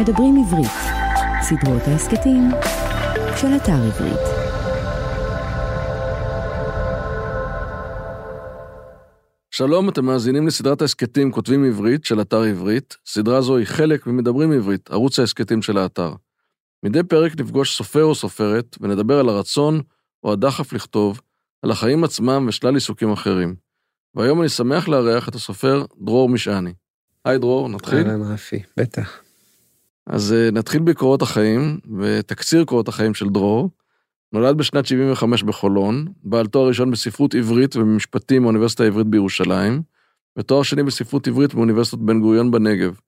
מדברים עברית, סדרות ההסכתים של אתר עברית. שלום, אתם מאזינים לסדרת ההסכתים כותבים עברית של אתר עברית. סדרה זו היא חלק ממדברים עברית, ערוץ ההסכתים של האתר. מדי פרק נפגוש סופר או סופרת ונדבר על הרצון או הדחף לכתוב, על החיים עצמם ושלל עיסוקים אחרים. והיום אני שמח לארח את הסופר דרור משעני. היי דרור, נתחיל? אהלן רפי, בטח. אז uh, נתחיל בקורות החיים, ותקציר קורות החיים של דרור. נולד בשנת 75 בחולון, בעל תואר ראשון בספרות עברית ובמשפטים מאוניברסיטה העברית בירושלים, ותואר שני בספרות עברית באוניברסיטת בן גוריון בנגב.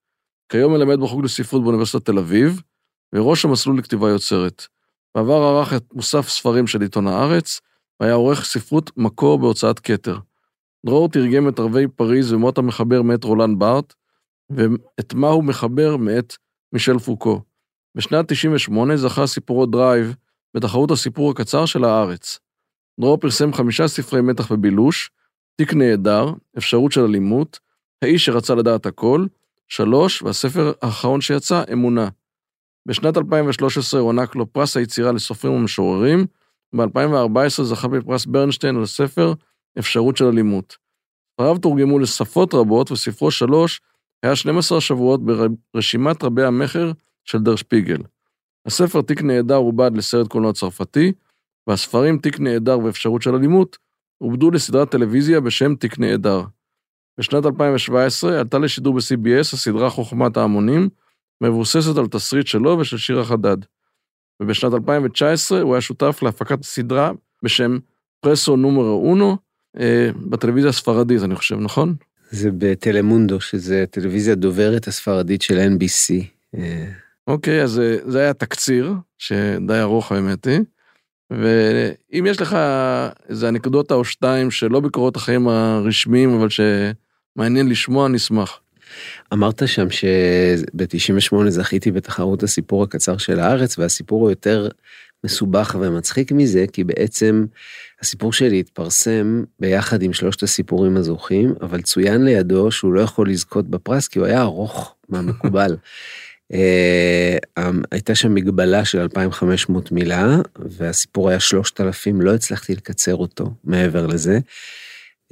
כיום מלמד בחוג לספרות באוניברסיטת תל אביב, וראש המסלול לכתיבה יוצרת. בעבר ערך את מוסף ספרים של עיתון הארץ, והיה עורך ספרות מקור בהוצאת כתר. דרור תרגם את ערבי פריז ומות המחבר מאת רולן בארט, ואת מהו מחבר מאת מישל פוקו. בשנת 98 זכה סיפורו דרייב בתחרות הסיפור הקצר של הארץ. דרור פרסם חמישה ספרי מתח ובילוש, תיק נהדר, אפשרות של אלימות, האיש שרצה לדעת הכל, שלוש, והספר האחרון שיצא, אמונה. בשנת 2013 הוענק לו פרס היצירה לסופרים ומשוררים, ב-2014 זכה בפרס ברנשטיין על הספר אפשרות של אלימות. ספריו תורגמו לשפות רבות, וספרו שלוש היה 12 שבועות ברשימת רבי המכר של דר שפיגל. הספר תיק נהדר עובד לסרט קולנוע צרפתי, והספרים תיק נהדר ואפשרות של אלימות עובדו לסדרת טלוויזיה בשם תיק נהדר. בשנת 2017 עלתה לשידור ב-CBS הסדרה חוכמת ההמונים, מבוססת על תסריט שלו ושל שירה חדד. ובשנת 2019 הוא היה שותף להפקת סדרה בשם פרסו נומרו אונו, אה, בטלוויזיה הספרדית, אני חושב, נכון? זה בטלמונדו, שזה טלוויזיה דוברת הספרדית של NBC. אוקיי, אז אה, זה היה תקציר, שדי ארוך האמת היא, ואם יש לך איזה אנקדוטה או שתיים שלא בקורות החיים הרשמיים, אבל שמעניין לשמוע, נשמח. אמרת שם שב-98 זכיתי בתחרות הסיפור הקצר של הארץ, והסיפור הוא יותר מסובך ומצחיק מזה, כי בעצם הסיפור שלי התפרסם ביחד עם שלושת הסיפורים הזוכים, אבל צוין לידו שהוא לא יכול לזכות בפרס כי הוא היה ארוך מהמקובל. Uh, הייתה שם מגבלה של 2,500 מילה, והסיפור היה 3,000, לא הצלחתי לקצר אותו מעבר לזה.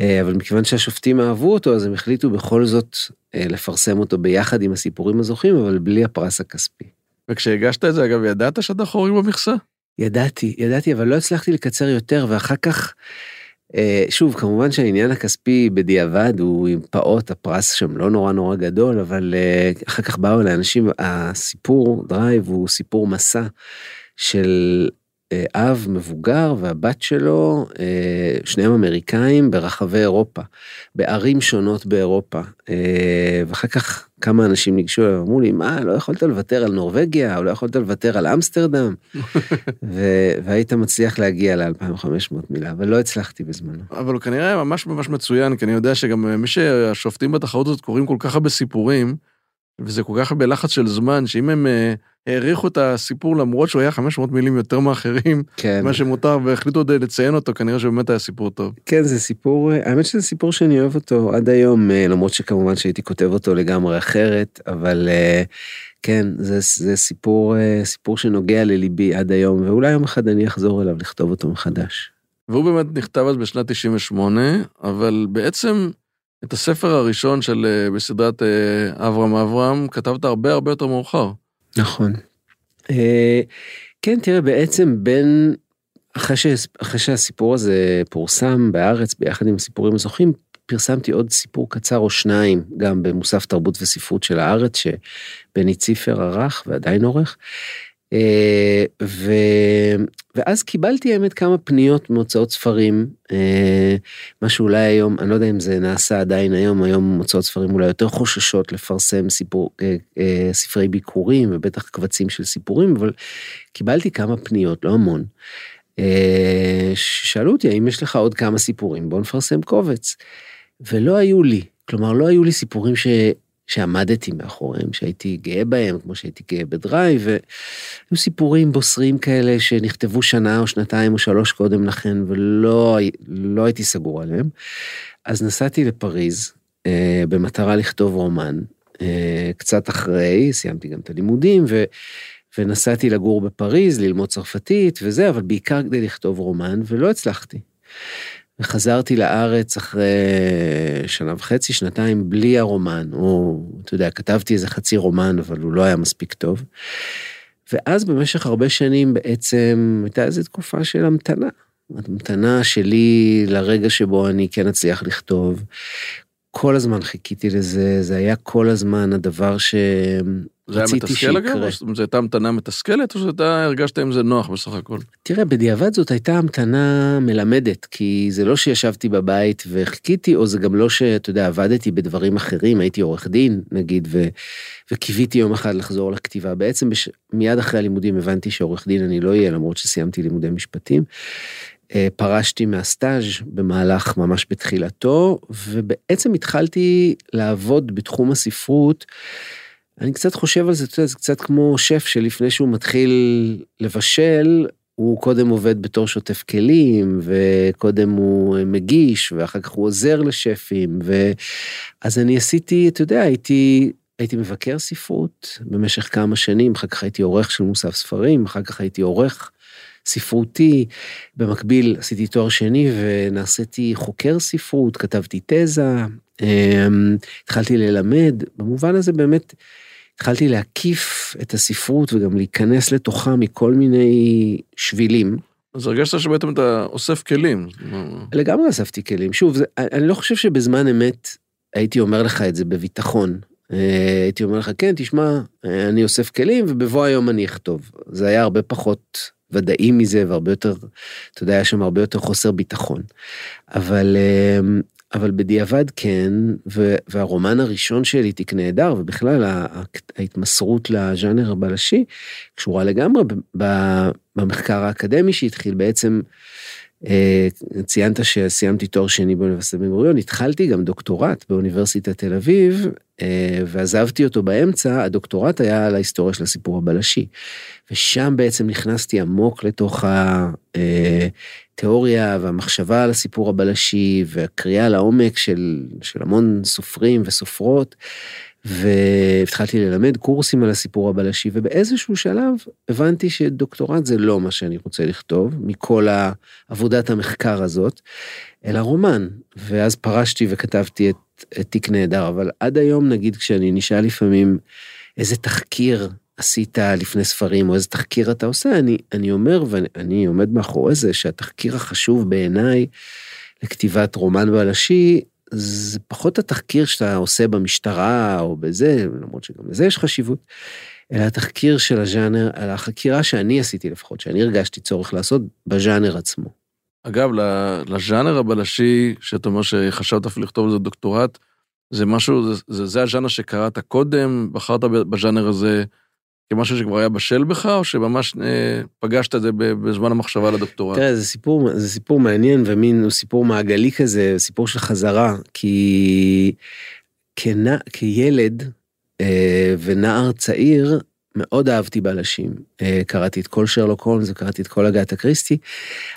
Uh, אבל מכיוון שהשופטים אהבו אותו, אז הם החליטו בכל זאת uh, לפרסם אותו ביחד עם הסיפורים הזוכים, אבל בלי הפרס הכספי. וכשהגשת את זה, אגב, ידעת שאתה חורג מהמכסה? ידעתי, ידעתי, אבל לא הצלחתי לקצר יותר, ואחר כך, אה, שוב, כמובן שהעניין הכספי בדיעבד הוא אמנם פעוט, הפרס שם לא נורא נורא גדול, אבל אה, אחר כך באו אליי אנשים, הסיפור דרייב הוא סיפור מסע של אב מבוגר והבת שלו, שניהם אמריקאים ברחבי אירופה, בערים שונות באירופה. ואחר כך כמה אנשים ניגשו אליי ואמרו לי, מה, לא יכולת לוותר על נורבגיה, או לא יכולת לוותר על אמסטרדם? ו- והיית מצליח להגיע ל-2500 מילה, אבל לא הצלחתי בזמנו. אבל הוא כנראה ממש ממש מצוין, כי אני יודע שגם מי שהשופטים בתחרות הזאת קוראים כל כך הרבה סיפורים, וזה כל כך הרבה לחץ של זמן, שאם הם uh, העריכו את הסיפור למרות שהוא היה 500 מילים יותר מאחרים, כן. מה שמותר, והחליטו עוד לציין אותו, כנראה שבאמת היה סיפור טוב. כן, זה סיפור, אה, האמת שזה סיפור שאני אוהב אותו עד היום, למרות שכמובן שהייתי כותב אותו לגמרי אחרת, אבל uh, כן, זה, זה סיפור, uh, סיפור שנוגע לליבי עד היום, ואולי יום אחד אני אחזור אליו לכתוב אותו מחדש. והוא באמת נכתב אז בשנת 98, אבל בעצם... את הספר הראשון של, אה, בסדרת אה, אברהם אברהם, כתבת הרבה הרבה יותר מאוחר. נכון. אה, כן, תראה, בעצם בין, אחרי, ש, אחרי שהסיפור הזה פורסם בארץ ביחד עם הסיפורים הזוכים, פרסמתי עוד סיפור קצר או שניים, גם במוסף תרבות וספרות של הארץ, שבני ציפר ערך ועדיין עורך. אה, ו... ואז קיבלתי האמת כמה פניות מהוצאות ספרים, אה, מה שאולי היום, אני לא יודע אם זה נעשה עדיין היום, היום הוצאות ספרים אולי יותר חוששות לפרסם סיפור, אה, ספרי ביקורים ובטח קבצים של סיפורים, אבל קיבלתי כמה פניות, לא המון. שאלו אותי האם יש לך עוד כמה סיפורים, בוא נפרסם קובץ. ולא היו לי, כלומר לא היו לי סיפורים ש... שעמדתי מאחוריהם, שהייתי גאה בהם, כמו שהייתי גאה בדרייב, והיו סיפורים בוסרים כאלה שנכתבו שנה או שנתיים או שלוש קודם לכן, ולא לא הייתי סגור עליהם. אז נסעתי לפריז אה, במטרה לכתוב רומן, אה, קצת אחרי, סיימתי גם את הלימודים, ו, ונסעתי לגור בפריז, ללמוד צרפתית וזה, אבל בעיקר כדי לכתוב רומן, ולא הצלחתי. וחזרתי לארץ אחרי שנה וחצי, שנתיים, בלי הרומן, או, אתה יודע, כתבתי איזה חצי רומן, אבל הוא לא היה מספיק טוב. ואז במשך הרבה שנים בעצם הייתה איזו תקופה של המתנה. המתנה שלי לרגע שבו אני כן אצליח לכתוב. כל הזמן חיכיתי לזה, זה היה כל הזמן הדבר זה היה מתסכל אגב? שיקרה. או שזו הייתה המתנה מתסכלת, או שאתה הרגשת עם זה נוח בסך הכל? תראה, בדיעבד זאת הייתה המתנה מלמדת, כי זה לא שישבתי בבית וחיכיתי, או זה גם לא שאתה יודע, עבדתי בדברים אחרים, הייתי עורך דין, נגיד, ו... וקיוויתי יום אחד לחזור לכתיבה. בעצם בש... מיד אחרי הלימודים הבנתי שעורך דין אני לא אהיה, למרות שסיימתי לימודי משפטים. אה, פרשתי מהסטאז' במהלך ממש בתחילתו, ובעצם התחלתי לעבוד בתחום הספרות. אני קצת חושב על זה, אתה יודע, זה קצת כמו שף שלפני שהוא מתחיל לבשל, הוא קודם עובד בתור שוטף כלים, וקודם הוא מגיש, ואחר כך הוא עוזר לשפים, ו... אז אני עשיתי, אתה יודע, הייתי, הייתי מבקר ספרות במשך כמה שנים, אחר כך הייתי עורך של מוסף ספרים, אחר כך הייתי עורך ספרותי, במקביל עשיתי תואר שני ונעשיתי חוקר ספרות, כתבתי תזה, אמ, התחלתי ללמד, במובן הזה באמת התחלתי להקיף את הספרות וגם להיכנס לתוכה מכל מיני שבילים. אז הרגשת שבעצם אתה אוסף כלים. לגמרי אספתי כלים. שוב, זה, אני לא חושב שבזמן אמת הייתי אומר לך את זה בביטחון. אה, הייתי אומר לך, כן, תשמע, אה, אני אוסף כלים ובבוא היום אני אכתוב. זה היה הרבה פחות ודאי מזה והרבה יותר, אתה יודע, היה שם הרבה יותר חוסר ביטחון. אבל, אה, אבל בדיעבד כן, ו, והרומן הראשון שלי, תיק נהדר, ובכלל ההתמסרות לז'אנר הבלשי, קשורה לגמרי ב- במחקר האקדמי שהתחיל בעצם, אה, ציינת שסיימתי תואר שני באוניברסיטת בן גוריון, התחלתי גם דוקטורט באוניברסיטת תל אביב, אה, ועזבתי אותו באמצע, הדוקטורט היה על ההיסטוריה של הסיפור הבלשי. ושם בעצם נכנסתי עמוק לתוך התיאוריה והמחשבה על הסיפור הבלשי והקריאה לעומק של, של המון סופרים וסופרות. והתחלתי ללמד קורסים על הסיפור הבלשי ובאיזשהו שלב הבנתי שדוקטורט זה לא מה שאני רוצה לכתוב מכל עבודת המחקר הזאת, אלא רומן. ואז פרשתי וכתבתי את, את תיק נהדר, אבל עד היום נגיד כשאני נשאל לפעמים איזה תחקיר עשית לפני ספרים או איזה תחקיר אתה עושה, אני, אני אומר ואני עומד מאחורי זה שהתחקיר החשוב בעיניי לכתיבת רומן בלשי זה פחות התחקיר שאתה עושה במשטרה או בזה, למרות שגם לזה יש חשיבות, אלא התחקיר של הז'אנר, על החקירה שאני עשיתי לפחות, שאני הרגשתי צורך לעשות בז'אנר עצמו. אגב, לז'אנר הבלשי, שאתה אומר שחשבת אפילו לכתוב על זה דוקטורט, זה משהו, זה, זה, זה הז'אנר שקראת קודם, בחרת בז'אנר הזה כמשהו שכבר היה בשל בך, או שממש אה, פגשת את זה בזמן המחשבה לדוקטורט? תראה, זה סיפור, זה סיפור מעניין ומין הוא סיפור מעגלי כזה, סיפור של חזרה, כי כנע, כילד אה, ונער צעיר, מאוד אהבתי בלשים. אה, קראתי את כל שרלוק הולמס וקראתי את כל הגעת הקריסטי,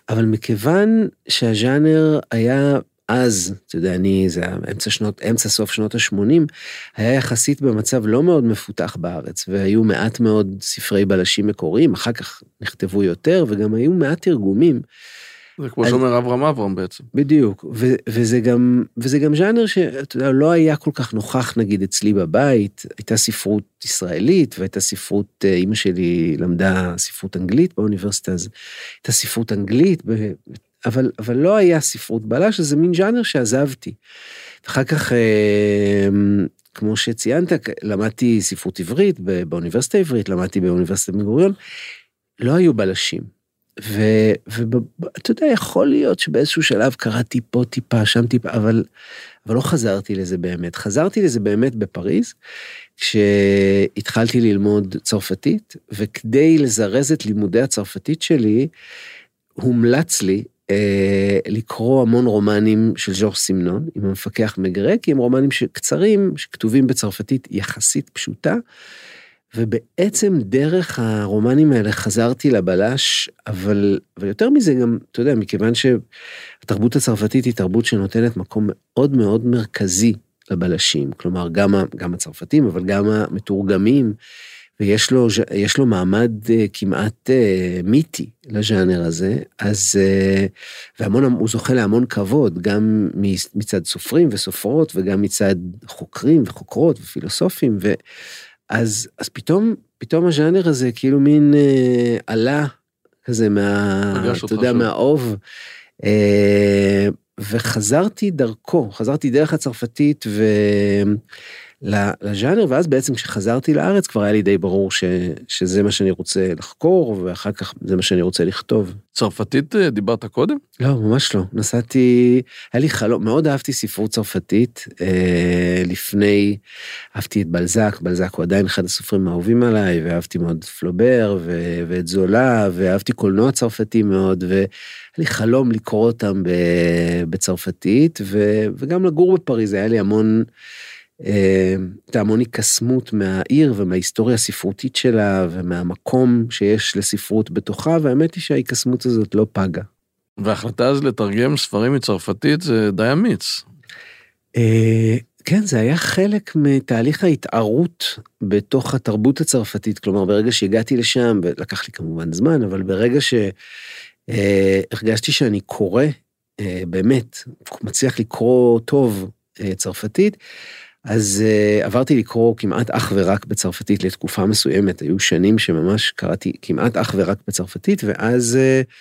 אבל מכיוון שהז'אנר היה אז, אתה יודע, אני, זה היה אמצע שנות, אמצע סוף שנות ה-80, היה יחסית במצב לא מאוד מפותח בארץ, והיו מעט מאוד ספרי בלשים מקוריים, אחר כך נכתבו יותר, וגם היו מעט תרגומים. זה כמו שאומר אברהם אברהם בעצם. בדיוק, ו- וזה גם, וזה גם ז'אנר שאתה יודע, לא היה כל כך נוכח נגיד אצלי בבית, הייתה ספרות ישראלית והייתה ספרות, אימא שלי למדה ספרות אנגלית באוניברסיטה, אז הייתה ספרות אנגלית, אבל, אבל לא היה ספרות בלש, זה מין ז'אנר שעזבתי. אחר כך, כמו שציינת, למדתי ספרות עברית באוניברסיטה העברית, למדתי באוניברסיטת בן גוריון, לא היו בלשים. ואתה יודע, יכול להיות שבאיזשהו שלב קראתי פה טיפה, שם טיפה, אבל, אבל לא חזרתי לזה באמת. חזרתי לזה באמת בפריז, כשהתחלתי ללמוד צרפתית, וכדי לזרז את לימודי הצרפתית שלי, הומלץ לי אה, לקרוא המון רומנים של ז'ור סימנון, עם המפקח מגרה, כי הם רומנים קצרים, שכתובים בצרפתית יחסית פשוטה. ובעצם דרך הרומנים האלה חזרתי לבלש, אבל, אבל יותר מזה גם, אתה יודע, מכיוון שהתרבות הצרפתית היא תרבות שנותנת מקום מאוד מאוד מרכזי לבלשים, כלומר גם, גם הצרפתים, אבל גם המתורגמים, ויש לו, לו מעמד אה, כמעט אה, מיתי לז'אנר הזה, אז, אה, והמון, הוא זוכה להמון כבוד, גם מצד סופרים וסופרות, וגם מצד חוקרים וחוקרות ופילוסופים, ואז אז פתאום, פתאום הז'אנר הזה כאילו מין עלה כזה מה, אתה יודע, מהאוב. וחזרתי דרכו, חזרתי דרך הצרפתית ו... לז'אנר, ואז בעצם כשחזרתי לארץ כבר היה לי די ברור ש, שזה מה שאני רוצה לחקור, ואחר כך זה מה שאני רוצה לכתוב. צרפתית אה, דיברת קודם? לא, ממש לא. נסעתי, היה לי חלום, מאוד אהבתי ספרות צרפתית. אה, לפני, אהבתי את בלזק, בלזק הוא עדיין אחד הסופרים האהובים עליי, ואהבתי מאוד פלובר ו, ואת זולה, ואהבתי קולנוע צרפתי מאוד, והיה לי חלום לקרוא אותם בצרפתית, ו, וגם לגור בפריז, היה לי המון... הייתה המון הקסמות מהעיר ומההיסטוריה הספרותית שלה ומהמקום שיש לספרות בתוכה, והאמת היא שההקסמות הזאת לא פגה. וההחלטה אז לתרגם ספרים מצרפתית זה די אמיץ. אה, כן, זה היה חלק מתהליך ההתערות בתוך התרבות הצרפתית. כלומר, ברגע שהגעתי לשם, ולקח לי כמובן זמן, אבל ברגע שהרגשתי שאני קורא, אה, באמת, מצליח לקרוא טוב צרפתית, אז uh, עברתי לקרוא כמעט אך ורק בצרפתית לתקופה מסוימת, היו שנים שממש קראתי כמעט אך ורק בצרפתית, ואז uh,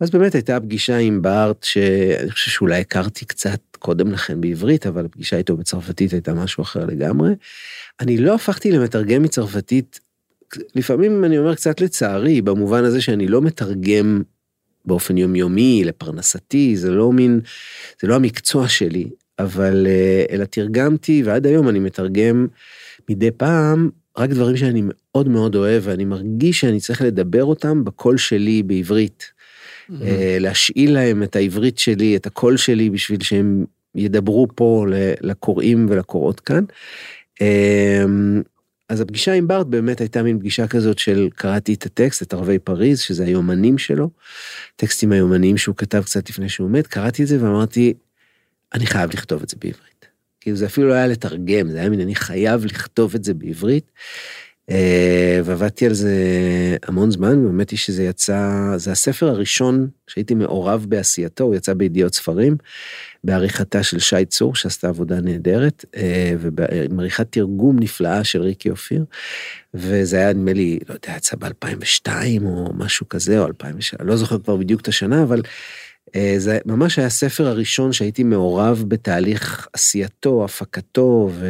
אז באמת הייתה פגישה עם בארט, שאני חושב שאולי הכרתי קצת קודם לכן בעברית, אבל הפגישה איתו בצרפתית הייתה משהו אחר לגמרי. אני לא הפכתי למתרגם מצרפתית, לפעמים אני אומר קצת לצערי, במובן הזה שאני לא מתרגם באופן יומיומי, לפרנסתי, זה לא מין, זה לא המקצוע שלי, אבל אה, אלא תרגמתי, ועד היום אני מתרגם מדי פעם רק דברים שאני מאוד מאוד אוהב, ואני מרגיש שאני צריך לדבר אותם בקול שלי בעברית. Mm-hmm. להשאיל להם את העברית שלי, את הקול שלי, בשביל שהם ידברו פה לקוראים ולקוראות כאן. אמ, אז הפגישה עם בארט באמת הייתה מין פגישה כזאת של קראתי את הטקסט, את ערבי פריז, שזה היומנים שלו, טקסטים היומניים שהוא כתב קצת לפני שהוא מת, קראתי את זה ואמרתי, אני חייב לכתוב את זה בעברית. כאילו זה אפילו לא היה לתרגם, זה היה מין, אני חייב לכתוב את זה בעברית. אה, ועבדתי על זה המון זמן, ובאמת היא שזה יצא, זה הספר הראשון שהייתי מעורב בעשייתו, הוא יצא בידיעות ספרים, בעריכתה של שי צור, שעשתה עבודה נהדרת, אה, ועם עריכת תרגום נפלאה של ריקי אופיר, וזה היה נדמה לי, לא יודע, יצא ב-2002 או משהו כזה, או 2003, לא זוכר כבר בדיוק את השנה, אבל זה ממש היה הספר הראשון שהייתי מעורב בתהליך עשייתו, הפקתו ו...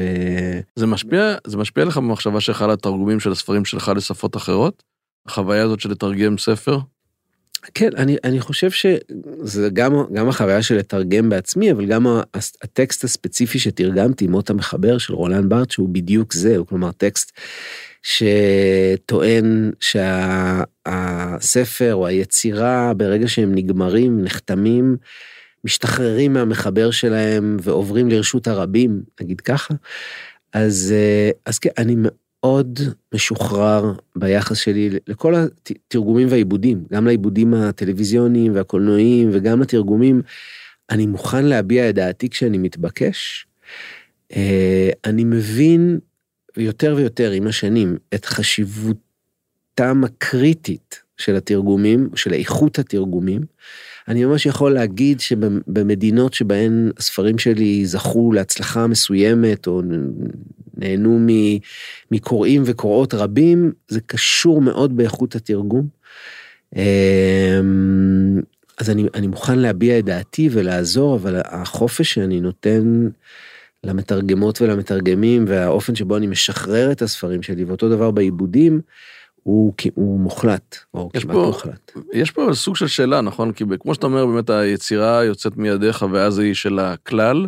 זה משפיע, זה משפיע לך במחשבה שלך על התרגומים של הספרים שלך לשפות אחרות? החוויה הזאת של לתרגם ספר? כן, אני, אני חושב שזה גם, גם החוויה של לתרגם בעצמי, אבל גם הטקסט הספציפי שתרגמתי, מות המחבר של רולן בארט, שהוא בדיוק זה, הוא כלומר טקסט שטוען שהספר או היצירה, ברגע שהם נגמרים, נחתמים, משתחררים מהמחבר שלהם ועוברים לרשות הרבים, נגיד ככה. אז, אז כן, אני מאוד משוחרר ביחס שלי לכל התרגומים והעיבודים, גם לעיבודים הטלוויזיוניים והקולנועיים וגם לתרגומים. אני מוכן להביע את דעתי כשאני מתבקש. אה, אני מבין יותר ויותר עם השנים את חשיבותם הקריטית של התרגומים, של איכות התרגומים. אני ממש יכול להגיד שבמדינות שבהן הספרים שלי זכו להצלחה מסוימת או נהנו מקוראים וקוראות רבים, זה קשור מאוד באיכות התרגום. אמ, אז אני, אני מוכן להביע את דעתי ולעזור, אבל החופש שאני נותן למתרגמות ולמתרגמים והאופן שבו אני משחרר את הספרים שלי ואותו דבר בעיבודים הוא, הוא מוחלט או כמעט פה, מוחלט. יש פה סוג של שאלה נכון כי כמו שאתה אומר באמת היצירה יוצאת מידיך ואז היא של הכלל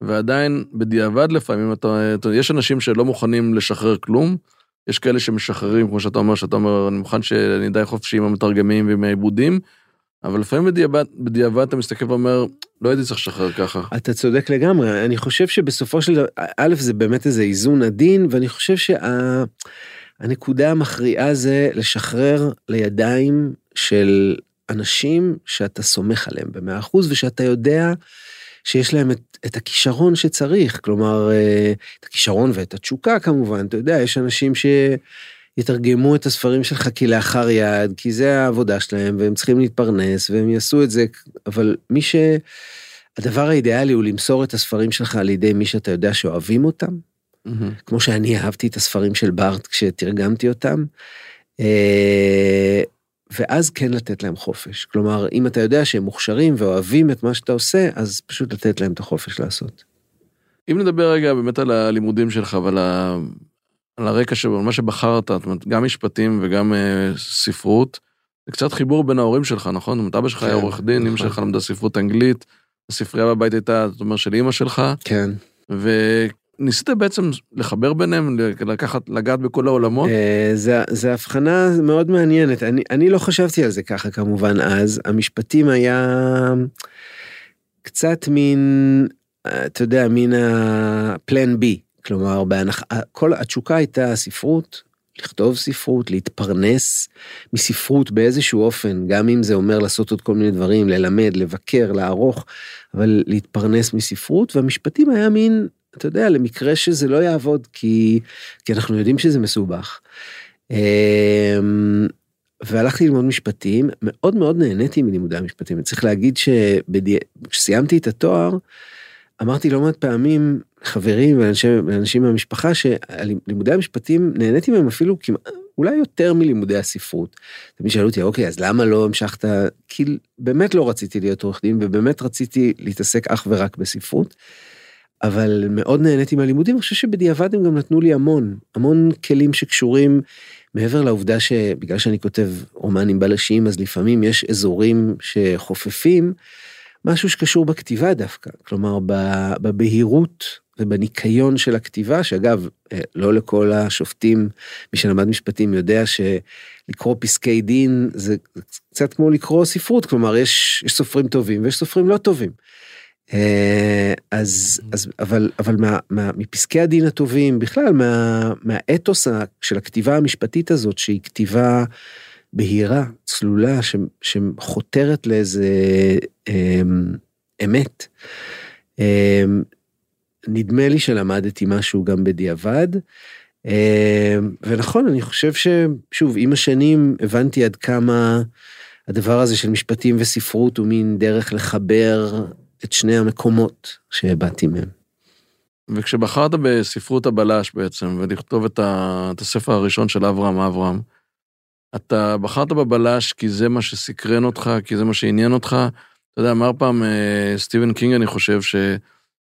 ועדיין בדיעבד לפעמים אתה, אתה יש אנשים שלא מוכנים לשחרר כלום. יש כאלה שמשחררים כמו שאתה אומר שאתה אומר אני מוכן שאני די חופשי עם המתרגמים ועם העיבודים. אבל לפעמים בדיעבד, בדיעבד אתה מסתכל ואומר, לא הייתי צריך לשחרר ככה. אתה צודק לגמרי, אני חושב שבסופו של דבר, א', זה באמת איזה איזון עדין, ואני חושב שהנקודה שה... המכריעה זה לשחרר לידיים של אנשים שאתה סומך עליהם במאה אחוז, ושאתה יודע שיש להם את, את הכישרון שצריך, כלומר, אה, את הכישרון ואת התשוקה כמובן, אתה יודע, יש אנשים שיתרגמו את הספרים שלך כלאחר יד, כי זה העבודה שלהם, והם צריכים להתפרנס, והם יעשו את זה, אבל מי ש... הדבר האידיאלי הוא למסור את הספרים שלך על ידי מי שאתה יודע שאוהבים אותם, Mm-hmm. כמו שאני אהבתי את הספרים של בארט כשתרגמתי אותם. אה, ואז כן לתת להם חופש. כלומר, אם אתה יודע שהם מוכשרים ואוהבים את מה שאתה עושה, אז פשוט לתת להם את החופש לעשות. אם נדבר רגע באמת על הלימודים שלך ועל. על הרקע של מה שבחרת, זאת אומרת, גם משפטים וגם uh, ספרות, זה קצת חיבור בין ההורים שלך, נכון? זאת אומרת, אבא שלך היה כן, עורך דין, אמא נכון. שלך למדה ספרות אנגלית, הספרייה בבית הייתה, זאת אומרת, של אמא שלך, כן. וניסית בעצם לחבר ביניהם, לקחת, לגעת בכל העולמות? אה, זה, זה הבחנה מאוד מעניינת. אני, אני לא חשבתי על זה ככה כמובן אז. המשפטים היה קצת מין, אה, אתה יודע, מין ה-plan B. כלומר, בהנח... כל התשוקה הייתה ספרות, לכתוב ספרות, להתפרנס מספרות באיזשהו אופן, גם אם זה אומר לעשות עוד כל מיני דברים, ללמד, לבקר, לערוך, אבל להתפרנס מספרות, והמשפטים היה מין, אתה יודע, למקרה שזה לא יעבוד, כי, כי אנחנו יודעים שזה מסובך. אמ, והלכתי ללמוד משפטים, מאוד מאוד נהניתי מלימודי המשפטים. צריך להגיד שכשסיימתי את התואר, אמרתי לא מעט פעמים לחברים ולאנשים, ולאנשים מהמשפחה שלימודי המשפטים נהניתי מהם אפילו כמעט, אולי יותר מלימודי הספרות. תמיד שאלו אותי, אוקיי, אז למה לא המשכת? כי באמת לא רציתי להיות עורך דין ובאמת רציתי להתעסק אך ורק בספרות. אבל מאוד נהניתי מהלימודים, אני חושב שבדיעבד הם גם נתנו לי המון, המון כלים שקשורים מעבר לעובדה שבגלל שאני כותב רומנים בלשיים, אז לפעמים יש אזורים שחופפים, משהו שקשור בכתיבה דווקא, כלומר בבהירות ובניקיון של הכתיבה, שאגב, לא לכל השופטים, מי שלמד משפטים יודע שלקרוא פסקי דין זה קצת כמו לקרוא ספרות, כלומר יש, יש סופרים טובים ויש סופרים לא טובים. אז, אז אבל, אבל מה, מה, מפסקי הדין הטובים, בכלל מה, מהאתוס של הכתיבה המשפטית הזאת, שהיא כתיבה בהירה, צלולה, ש, שחותרת לאיזה אמ, אמת. אמ, נדמה לי שלמדתי משהו גם בדיעבד. אמ, ונכון, אני חושב ששוב, עם השנים הבנתי עד כמה הדבר הזה של משפטים וספרות הוא מין דרך לחבר את שני המקומות שהבעתי מהם. וכשבחרת בספרות הבלש בעצם, ולכתוב את, ה... את הספר הראשון של אברהם אברהם, אתה בחרת בבלש כי זה מה שסקרן אותך, כי זה מה שעניין אותך. אתה יודע, אמר פעם אה, סטיבן קינג, אני חושב,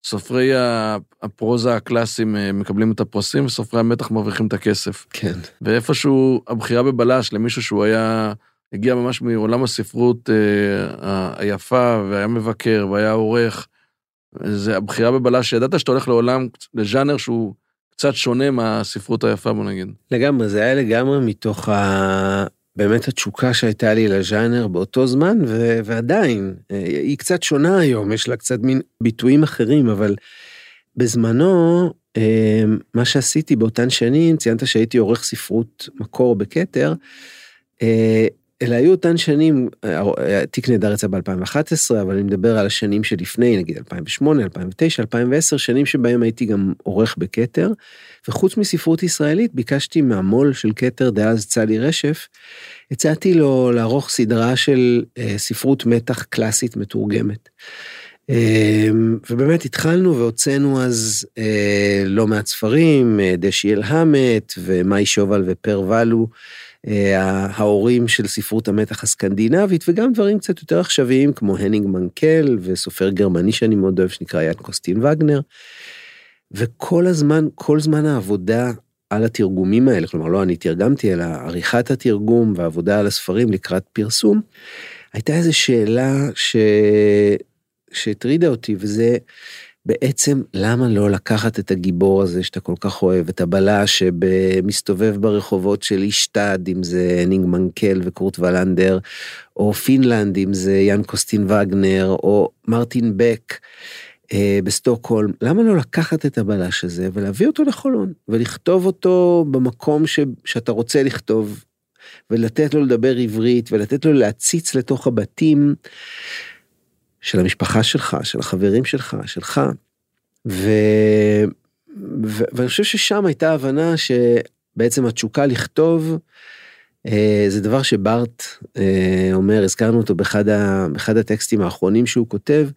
שסופרי הפרוזה הקלאסיים אה, מקבלים את הפרסים, וסופרי המתח מרוויחים את הכסף. כן. ואיפשהו הבחירה בבלש למישהו שהוא היה, הגיע ממש מעולם הספרות אה, היפה, והיה מבקר, והיה עורך, זה הבחירה בבלש, שידעת שאתה הולך לעולם, לז'אנר שהוא קצת שונה מהספרות היפה, בוא נגיד. לגמרי, זה היה לגמרי מתוך ה... באמת התשוקה שהייתה לי לז'אנר באותו זמן, ו... ועדיין, היא קצת שונה היום, יש לה קצת מין ביטויים אחרים, אבל בזמנו, מה שעשיתי באותן שנים, ציינת שהייתי עורך ספרות מקור בכתר, אלה היו אותן שנים, תיק נהדר יצא ב-2011, אבל אני מדבר על השנים שלפני, נגיד 2008, 2009, 2010, שנים שבהם הייתי גם עורך בכתר, וחוץ מספרות ישראלית, ביקשתי מהמו"ל של כתר דאז צלי רשף, הצעתי לו לערוך סדרה של ספרות מתח קלאסית מתורגמת. ובאמת התחלנו והוצאנו אז לא מעט ספרים, דשי אלהמת ומאי שובל ופר ולו. ההורים של ספרות המתח הסקנדינבית וגם דברים קצת יותר עכשוויים כמו הנינג מנקל וסופר גרמני שאני מאוד אוהב שנקרא יד קוסטין וגנר. וכל הזמן, כל זמן העבודה על התרגומים האלה, כלומר לא אני תרגמתי אלא עריכת התרגום ועבודה על הספרים לקראת פרסום, הייתה איזו שאלה ש... שהטרידה אותי וזה בעצם למה לא לקחת את הגיבור הזה שאתה כל כך אוהב, את הבלש שמסתובב ברחובות של איסטד, אם זה הנינג מנקל וקורט ולנדר, או פינלנד, אם זה יאן קוסטין וגנר, או מרטין בק אה, בסטוקהולם, למה לא לקחת את הבלש הזה ולהביא אותו לחולון, ולכתוב אותו במקום ש, שאתה רוצה לכתוב, ולתת לו לדבר עברית, ולתת לו להציץ לתוך הבתים. של המשפחה שלך, של החברים שלך, שלך. ו... ו... ואני חושב ששם הייתה הבנה שבעצם התשוקה לכתוב, אה, זה דבר שברט אה, אומר, הזכרנו אותו באחד, ה... באחד הטקסטים האחרונים שהוא כותב,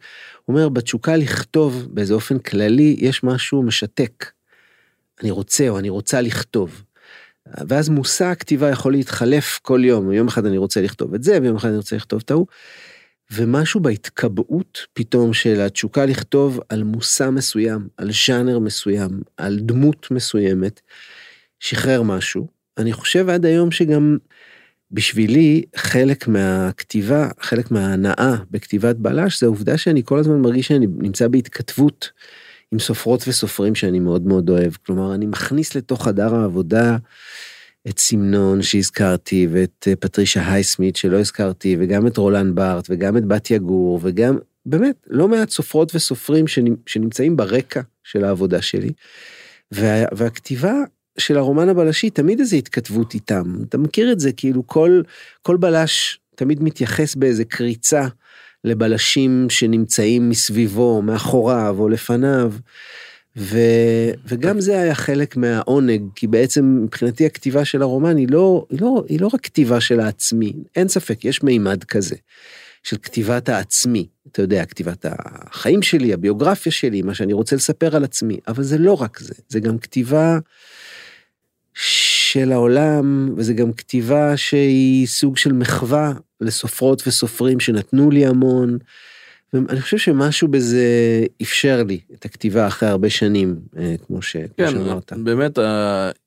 הוא אומר, בתשוקה לכתוב באיזה אופן כללי, יש משהו משתק. אני רוצה או אני רוצה לכתוב. ואז מושא הכתיבה יכול להתחלף כל יום, יום אחד אני רוצה לכתוב את זה, ויום אחד אני רוצה לכתוב את ההוא. ומשהו בהתקבעות פתאום של התשוקה לכתוב על מושא מסוים, על ז'אנר מסוים, על דמות מסוימת, שחרר משהו. אני חושב עד היום שגם בשבילי חלק מהכתיבה, חלק מההנאה בכתיבת בלש, זה העובדה שאני כל הזמן מרגיש שאני נמצא בהתכתבות עם סופרות וסופרים שאני מאוד מאוד אוהב. כלומר, אני מכניס לתוך חדר העבודה את סמנון שהזכרתי, ואת אה, פטרישה הייסמית שלא הזכרתי, וגם את רולן בארט, וגם את בת יגור, וגם, באמת, לא מעט סופרות וסופרים שנמצאים ברקע של העבודה שלי. וה, והכתיבה של הרומן הבלשי תמיד איזו התכתבות איתם. אתה מכיר את זה, כאילו כל, כל בלש תמיד מתייחס באיזה קריצה לבלשים שנמצאים מסביבו, מאחוריו או לפניו. ו, וגם זה היה חלק מהעונג, כי בעצם מבחינתי הכתיבה של הרומן היא לא, היא לא, היא לא רק כתיבה של העצמי, אין ספק, יש מימד כזה, של כתיבת העצמי, אתה יודע, כתיבת החיים שלי, הביוגרפיה שלי, מה שאני רוצה לספר על עצמי, אבל זה לא רק זה, זה גם כתיבה של העולם, וזה גם כתיבה שהיא סוג של מחווה לסופרות וסופרים שנתנו לי המון. ואני חושב שמשהו בזה אפשר לי את הכתיבה אחרי הרבה שנים, אה, כמו, ש... כן, כמו שאמרת. באמת,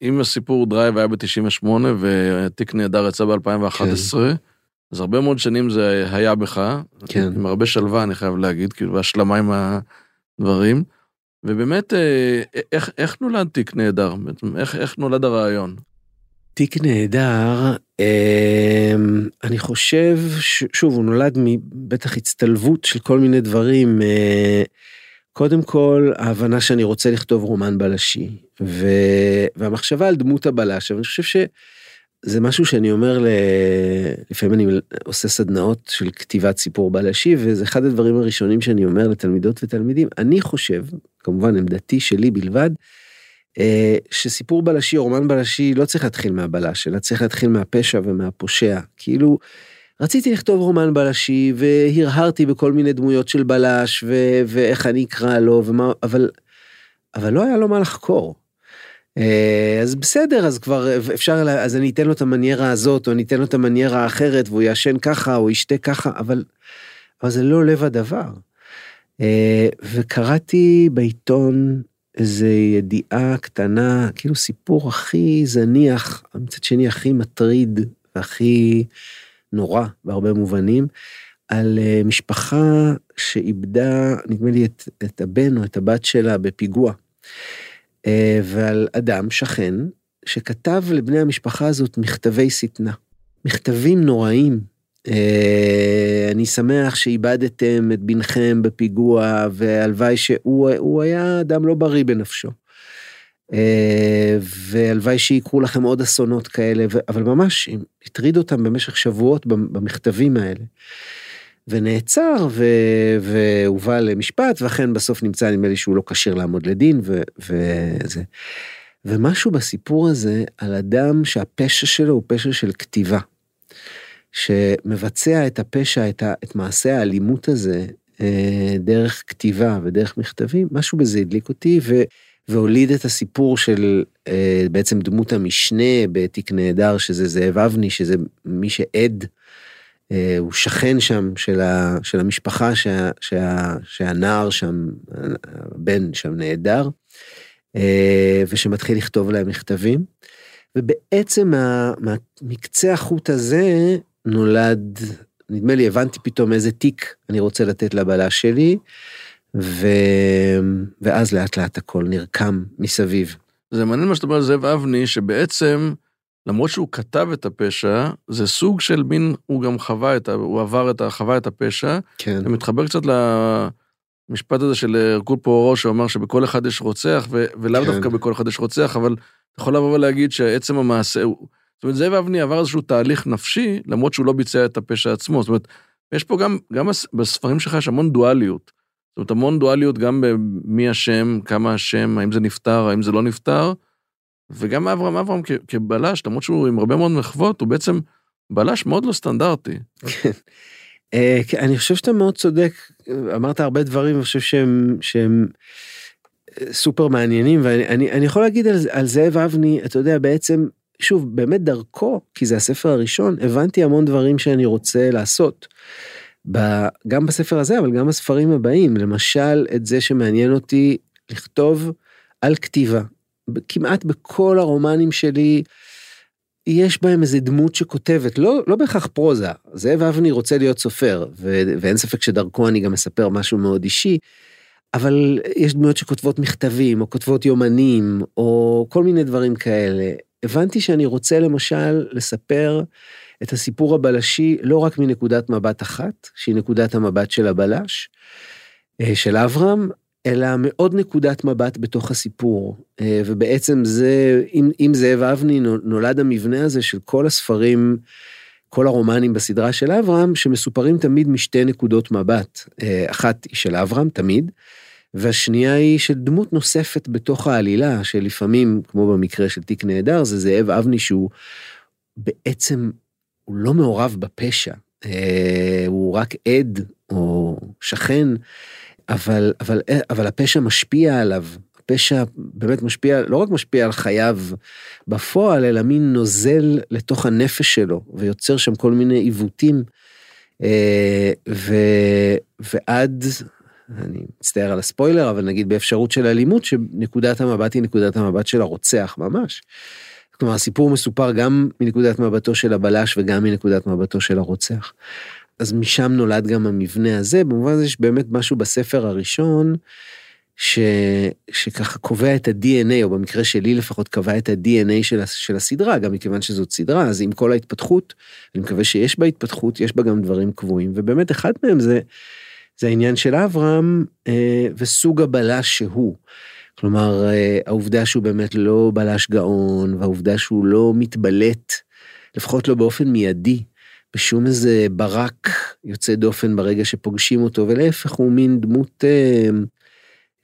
אם הסיפור דרייב היה ב-98 ותיק נהדר יצא ב-2011, כן. אז הרבה מאוד שנים זה היה בך, כן. עם הרבה שלווה, אני חייב להגיד, כאילו, והשלמה עם הדברים. ובאמת, אה, איך, איך נולד תיק נהדר? איך, איך נולד הרעיון? תיק נהדר, אני חושב, שוב, הוא נולד מבטח הצטלבות של כל מיני דברים. אה, קודם כל, ההבנה שאני רוצה לכתוב רומן בלשי, ו... והמחשבה על דמות הבלש, אבל אני חושב שזה משהו שאני אומר, ל... לפעמים אני עושה סדנאות של כתיבת סיפור בלשי, וזה אחד הדברים הראשונים שאני אומר לתלמידות ותלמידים. אני חושב, כמובן עמדתי שלי בלבד, שסיפור בלשי או רומן בלשי לא צריך להתחיל מהבלש, אלא צריך להתחיל מהפשע ומהפושע. כאילו, רציתי לכתוב רומן בלשי והרהרתי בכל מיני דמויות של בלש ו- ואיך אני אקרא לו ומה, אבל, אבל לא היה לו מה לחקור. אה, אז בסדר, אז כבר אפשר, אז אני אתן לו את המניירה הזאת, או אני אתן לו את המניירה האחרת, והוא ישן ככה, או ישתה ככה, אבל, אבל זה לא לב הדבר. אה, וקראתי בעיתון איזה ידיעה קטנה, כאילו סיפור הכי זניח, מצד שני הכי מטריד והכי נורא בהרבה מובנים, על אה, משפחה שאיבדה, נדמה לי, את, את הבן או את הבת שלה בפיגוע. אה, ועל אדם, שכן, שכתב לבני המשפחה הזאת מכתבי שטנה. מכתבים נוראים אני שמח שאיבדתם את בנכם בפיגוע, והלוואי שהוא היה אדם לא בריא בנפשו. אה, והלוואי שיקרו לכם עוד אסונות כאלה, אבל ממש הטריד אותם במשך שבועות במכתבים האלה. ונעצר והובא למשפט, ואכן בסוף נמצא, נדמה לי שהוא לא כשיר לעמוד לדין, ו, וזה. ומשהו בסיפור הזה על אדם שהפשע שלו הוא פשע של כתיבה. שמבצע את הפשע, את, ה, את מעשה האלימות הזה, אה, דרך כתיבה ודרך מכתבים, משהו בזה הדליק אותי ו, והוליד את הסיפור של אה, בעצם דמות המשנה בתיק נהדר, שזה זאב אבני, שזה מי שעד, אה, הוא שכן שם של, ה, של המשפחה שה, שה, שהנער שם, הבן שם נהדר, ושמתחיל לכתוב להם מכתבים. ובעצם מה, מקצה החוט הזה נולד, נדמה לי, הבנתי פתאום איזה תיק אני רוצה לתת לבלש שלי, ו... ואז לאט לאט הכל נרקם מסביב. זה מעניין מה שאתה אומר על זאב אבני, שבעצם, למרות שהוא כתב את הפשע, זה סוג של מין, הוא גם חווה את ה... הוא עבר את ה... חווה את הפשע. כן. זה מתחבר קצת למשפט הזה של הרקול פוארו, שאומר שבכל אחד יש רוצח, ו... ולאו כן. דווקא בכל אחד יש רוצח, אבל אתה יכול לבוא ולהגיד שעצם המעשה, הוא... זאת אומרת, זאב אבני עבר איזשהו תהליך נפשי, למרות שהוא לא ביצע את הפשע עצמו. זאת אומרת, יש פה גם, גם בספרים שלך יש המון דואליות. זאת אומרת, המון דואליות גם במי אשם, כמה אשם, האם זה נפתר, האם זה לא נפתר. וגם אברהם אברהם כבלש, למרות שהוא עם הרבה מאוד מחוות, הוא בעצם בלש מאוד לא סטנדרטי. כן. אה, כן, אני חושב שאתה מאוד צודק, אמרת הרבה דברים, אני חושב שהם, שהם אה, סופר מעניינים, ואני אני, אני יכול להגיד על, על זאב אבני, אתה יודע, בעצם, שוב, באמת דרכו, כי זה הספר הראשון, הבנתי המון דברים שאני רוצה לעשות. ב, גם בספר הזה, אבל גם בספרים הבאים, למשל, את זה שמעניין אותי לכתוב על כתיבה. כמעט בכל הרומנים שלי, יש בהם איזה דמות שכותבת, לא, לא בהכרח פרוזה, זאב אבני רוצה להיות סופר, ו, ואין ספק שדרכו אני גם מספר משהו מאוד אישי, אבל יש דמויות שכותבות מכתבים, או כותבות יומנים, או כל מיני דברים כאלה. הבנתי שאני רוצה למשל לספר את הסיפור הבלשי לא רק מנקודת מבט אחת, שהיא נקודת המבט של הבלש, אה, של אברהם, אלא מעוד נקודת מבט בתוך הסיפור. אה, ובעצם זה, אם, אם זאב אבני נולד המבנה הזה של כל הספרים, כל הרומנים בסדרה של אברהם, שמסופרים תמיד משתי נקודות מבט. אה, אחת היא של אברהם, תמיד, והשנייה היא של דמות נוספת בתוך העלילה, שלפעמים, כמו במקרה של תיק נהדר, זה זאב אבני שהוא בעצם, הוא לא מעורב בפשע, אה, הוא רק עד או שכן. אבל, אבל, אבל הפשע משפיע עליו, הפשע באמת משפיע, לא רק משפיע על חייו בפועל, אלא מין נוזל לתוך הנפש שלו, ויוצר שם כל מיני עיוותים. אה, ו, ועד, אני מצטער על הספוילר, אבל נגיד באפשרות של אלימות, שנקודת המבט היא נקודת המבט של הרוצח ממש. כלומר, הסיפור מסופר גם מנקודת מבטו של הבלש וגם מנקודת מבטו של הרוצח. אז משם נולד גם המבנה הזה, במובן הזה יש באמת משהו בספר הראשון, ש, שככה קובע את ה-DNA, או במקרה שלי לפחות קבע את ה-DNA של, של הסדרה, גם מכיוון שזאת סדרה, אז עם כל ההתפתחות, אני מקווה שיש בה התפתחות, יש בה גם דברים קבועים, ובאמת אחד מהם זה, זה העניין של אברהם אה, וסוג הבלש שהוא. כלומר, אה, העובדה שהוא באמת לא בלש גאון, והעובדה שהוא לא מתבלט, לפחות לא באופן מיידי, בשום איזה ברק יוצא דופן ברגע שפוגשים אותו, ולהפך הוא מין דמות אה,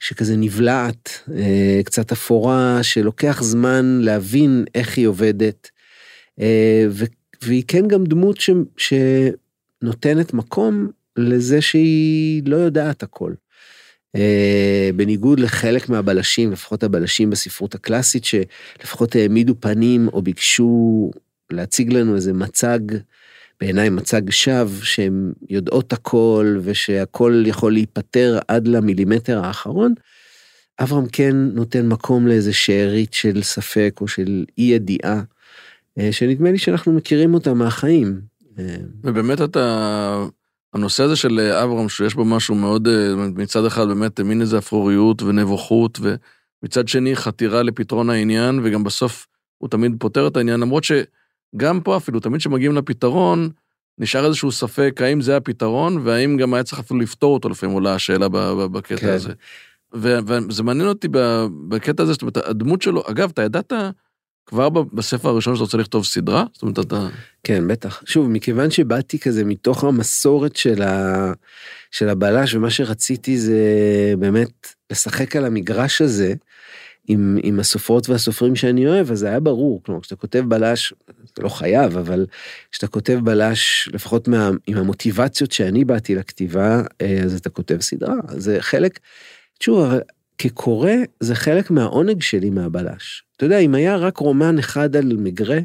שכזה נבלעת, אה, קצת אפורה, שלוקח זמן להבין איך היא עובדת, אה, והיא כן גם דמות ש, שנותנת מקום לזה שהיא לא יודעת הכל. Uh, בניגוד לחלק מהבלשים, לפחות הבלשים בספרות הקלאסית, שלפחות העמידו פנים או ביקשו להציג לנו איזה מצג בעיניי מצג שווא שהן יודעות הכל ושהכל יכול להיפטר עד למילימטר האחרון, אברהם כן נותן מקום לאיזה שארית של ספק או של אי ידיעה, אה, שנדמה לי שאנחנו מכירים אותה מהחיים. אה, ובאמת אתה, הנושא הזה של אברהם, שיש בו משהו מאוד, אה, מצד אחד באמת מין איזה אפרוריות ונבוכות, ומצד שני חתירה לפתרון העניין, וגם בסוף הוא תמיד פותר את העניין, למרות ש... גם פה אפילו, תמיד כשמגיעים לפתרון, נשאר איזשהו ספק האם זה הפתרון, והאם גם היה צריך אפילו לפתור אותו לפעמים עולה השאלה בקטע כן. הזה. וזה מעניין אותי בקטע הזה, זאת אומרת, הדמות שלו, אגב, אתה ידעת כבר בספר הראשון שאתה רוצה לכתוב סדרה? זאת אומרת, אתה... כן, בטח. שוב, מכיוון שבאתי כזה מתוך המסורת של, ה... של הבלש, ומה שרציתי זה באמת לשחק על המגרש הזה, עם, עם הסופרות והסופרים שאני אוהב, אז זה היה ברור. כלומר, כשאתה כותב בלש, זה לא חייב, אבל כשאתה כותב בלש, לפחות מה, עם המוטיבציות שאני באתי לכתיבה, אה, אז אתה כותב סדרה. זה חלק, תשוב, כקורא, זה חלק מהעונג שלי מהבלש. אתה יודע, אם היה רק רומן אחד על מגרה,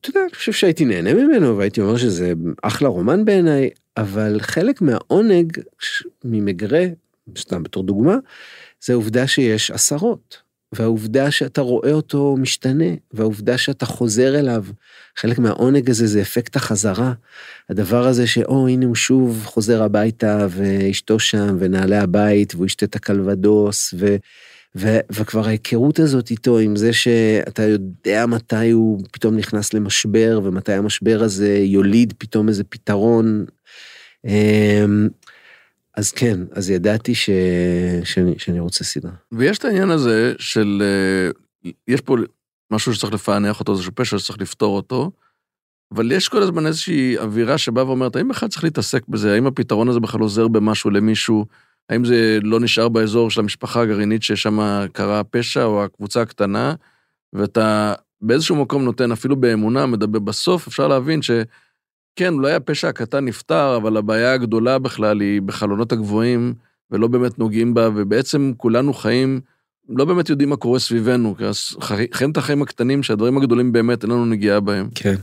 אתה יודע, אני חושב שהייתי נהנה ממנו והייתי אומר שזה אחלה רומן בעיניי, אבל חלק מהעונג ממגרה, סתם בתור דוגמה, זה העובדה שיש עשרות, והעובדה שאתה רואה אותו משתנה, והעובדה שאתה חוזר אליו. חלק מהעונג הזה זה אפקט החזרה. הדבר הזה שאו הנה הוא שוב חוזר הביתה ואשתו שם ונעלי הבית והוא ישתה את הקלבדוס ו... ו... וכבר ההיכרות הזאת איתו עם זה שאתה יודע מתי הוא פתאום נכנס למשבר ומתי המשבר הזה יוליד פתאום איזה פתרון. אז כן, אז ידעתי ש... שאני, שאני רוצה סדרה. ויש את העניין הזה של, אה, יש פה משהו שצריך לפענח אותו, זה פשע שצריך לפתור אותו, אבל יש כל הזמן איזושהי אווירה שבאה ואומרת, האם בכלל צריך להתעסק בזה? האם הפתרון הזה בכלל עוזר במשהו למישהו? האם זה לא נשאר באזור של המשפחה הגרעינית ששם קרה הפשע או הקבוצה הקטנה? ואתה באיזשהו מקום נותן, אפילו באמונה, מדבר בסוף, אפשר להבין שכן, אולי הפשע הקטן נפתר, אבל הבעיה הגדולה בכלל היא בחלונות הגבוהים, ולא באמת נוגעים בה, ובעצם כולנו חיים, לא באמת יודעים מה קורה סביבנו, חיים את החיים הקטנים שהדברים הגדולים באמת אין לנו נגיעה בהם. כן.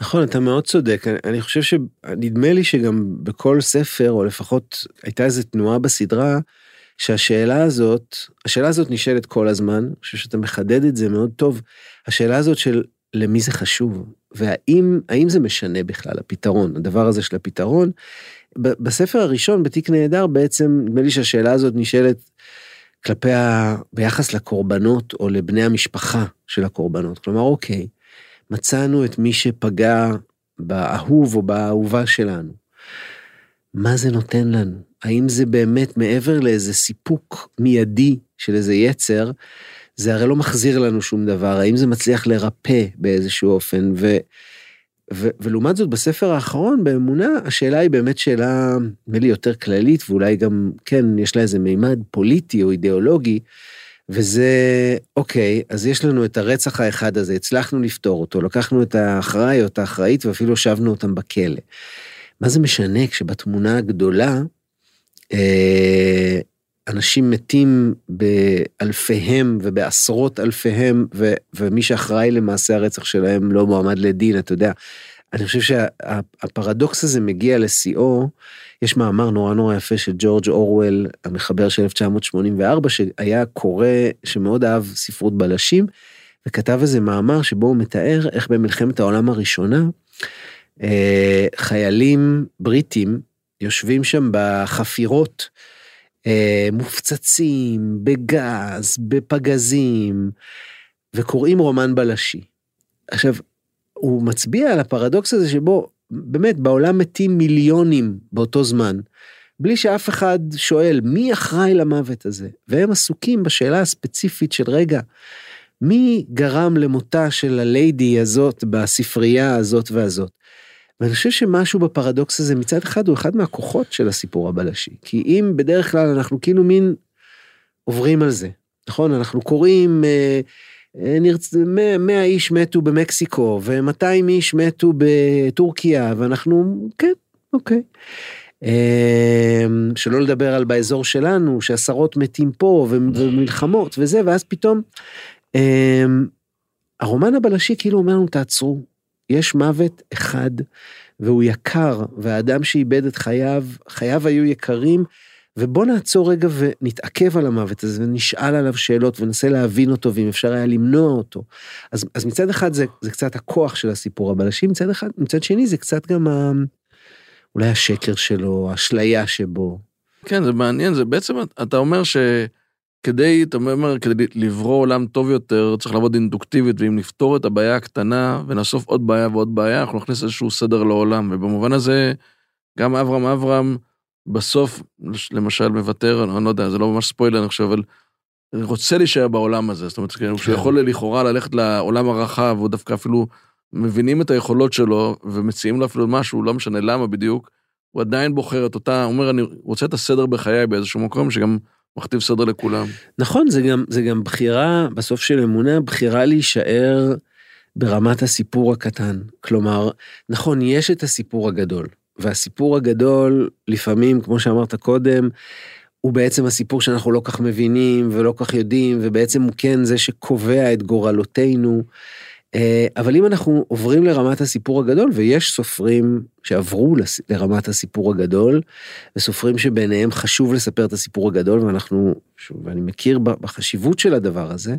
נכון, אתה מאוד צודק. אני, אני חושב שנדמה לי שגם בכל ספר, או לפחות הייתה איזו תנועה בסדרה, שהשאלה הזאת, השאלה הזאת נשאלת כל הזמן, אני חושב שאתה מחדד את זה מאוד טוב, השאלה הזאת של למי זה חשוב, והאם האם זה משנה בכלל הפתרון, הדבר הזה של הפתרון. בספר הראשון, בתיק נהדר, בעצם נדמה לי שהשאלה הזאת נשאלת כלפי ה... ביחס לקורבנות או לבני המשפחה של הקורבנות. כלומר, אוקיי, מצאנו את מי שפגע באהוב או באהובה שלנו. מה זה נותן לנו? האם זה באמת מעבר לאיזה סיפוק מיידי של איזה יצר, זה הרי לא מחזיר לנו שום דבר, האם זה מצליח לרפא באיזשהו אופן, ו, ו, ולעומת זאת בספר האחרון, באמונה, השאלה היא באמת שאלה, נדמה לי, יותר כללית, ואולי גם, כן, יש לה איזה מימד פוליטי או אידיאולוגי, וזה, אוקיי, אז יש לנו את הרצח האחד הזה, הצלחנו לפתור אותו, לקחנו את האחראי או את האחראית ואפילו הושבנו אותם בכלא. מה זה משנה כשבתמונה הגדולה, אה, אנשים מתים באלפיהם ובעשרות אלפיהם, ו, ומי שאחראי למעשה הרצח שלהם לא מועמד לדין, אתה יודע. אני חושב שהפרדוקס הזה מגיע לשיאו, יש מאמר נורא נורא יפה של ג'ורג' אורוול, המחבר של 1984, שהיה קורא, שמאוד אהב ספרות בלשים, וכתב איזה מאמר שבו הוא מתאר איך במלחמת העולם הראשונה, אה, חיילים בריטים יושבים שם בחפירות, מופצצים בגז, בפגזים, וקוראים רומן בלשי. עכשיו, הוא מצביע על הפרדוקס הזה שבו באמת בעולם מתים מיליונים באותו זמן, בלי שאף אחד שואל מי אחראי למוות הזה, והם עסוקים בשאלה הספציפית של רגע, מי גרם למותה של הליידי הזאת בספרייה הזאת והזאת. ואני חושב שמשהו בפרדוקס הזה מצד אחד הוא אחד מהכוחות של הסיפור הבלשי. כי אם בדרך כלל אנחנו כאילו מין עוברים על זה, נכון? אנחנו קוראים, אה, אה, נרצ... 100, 100 איש מתו במקסיקו ו-200 איש מתו בטורקיה, ואנחנו, כן, אוקיי. אה, שלא לדבר על באזור שלנו, שעשרות מתים פה ומלחמות וזה, ואז פתאום, אה, הרומן הבלשי כאילו אומר לנו תעצרו, יש מוות אחד והוא יקר, והאדם שאיבד את חייו, חייו היו יקרים, ובוא נעצור רגע ונתעכב על המוות הזה ונשאל עליו שאלות וננסה להבין אותו ואם אפשר היה למנוע אותו. אז, אז מצד אחד זה, זה קצת הכוח של הסיפור הבלשי, מצד אחד, מצד שני זה קצת גם ה, אולי השקר שלו, האשליה שבו. כן, זה מעניין, זה בעצם, אתה אומר ש... כדי, אתה אומר, כדי לברוא עולם טוב יותר, צריך לעבוד אינדוקטיבית, ואם נפתור את הבעיה הקטנה ונאסוף עוד בעיה ועוד בעיה, אנחנו נכניס איזשהו סדר לעולם, ובמובן הזה, גם אברהם אברהם, בסוף, למשל, מוותר, אני לא יודע, זה לא ממש ספוילר, אני חושב, אבל רוצה להישאר בעולם הזה, זאת אומרת, כן. שהוא יכול לכאורה ללכת לעולם הרחב, הוא דווקא אפילו מבינים את היכולות שלו, ומציעים לו אפילו משהו, לא משנה למה בדיוק, הוא עדיין בוחר את אותה, הוא אומר, אני רוצה את הסדר בחיי באיזשהו מקום, שגם מכתיב סדר לכולם. נכון, זה גם, זה גם בחירה, בסוף של אמונה, בחירה להישאר ברמת הסיפור הקטן. כלומר, נכון, יש את הסיפור הגדול, והסיפור הגדול, לפעמים, כמו שאמרת קודם, הוא בעצם הסיפור שאנחנו לא כך מבינים ולא כך יודעים, ובעצם הוא כן זה שקובע את גורלותינו. אה, אבל אם אנחנו עוברים לרמת הסיפור הגדול, ויש סופרים שעברו לרמת הסיפור הגדול, וסופרים שביניהם חשוב לספר את הסיפור הגדול, ואנחנו, ואני מכיר בחשיבות של הדבר הזה,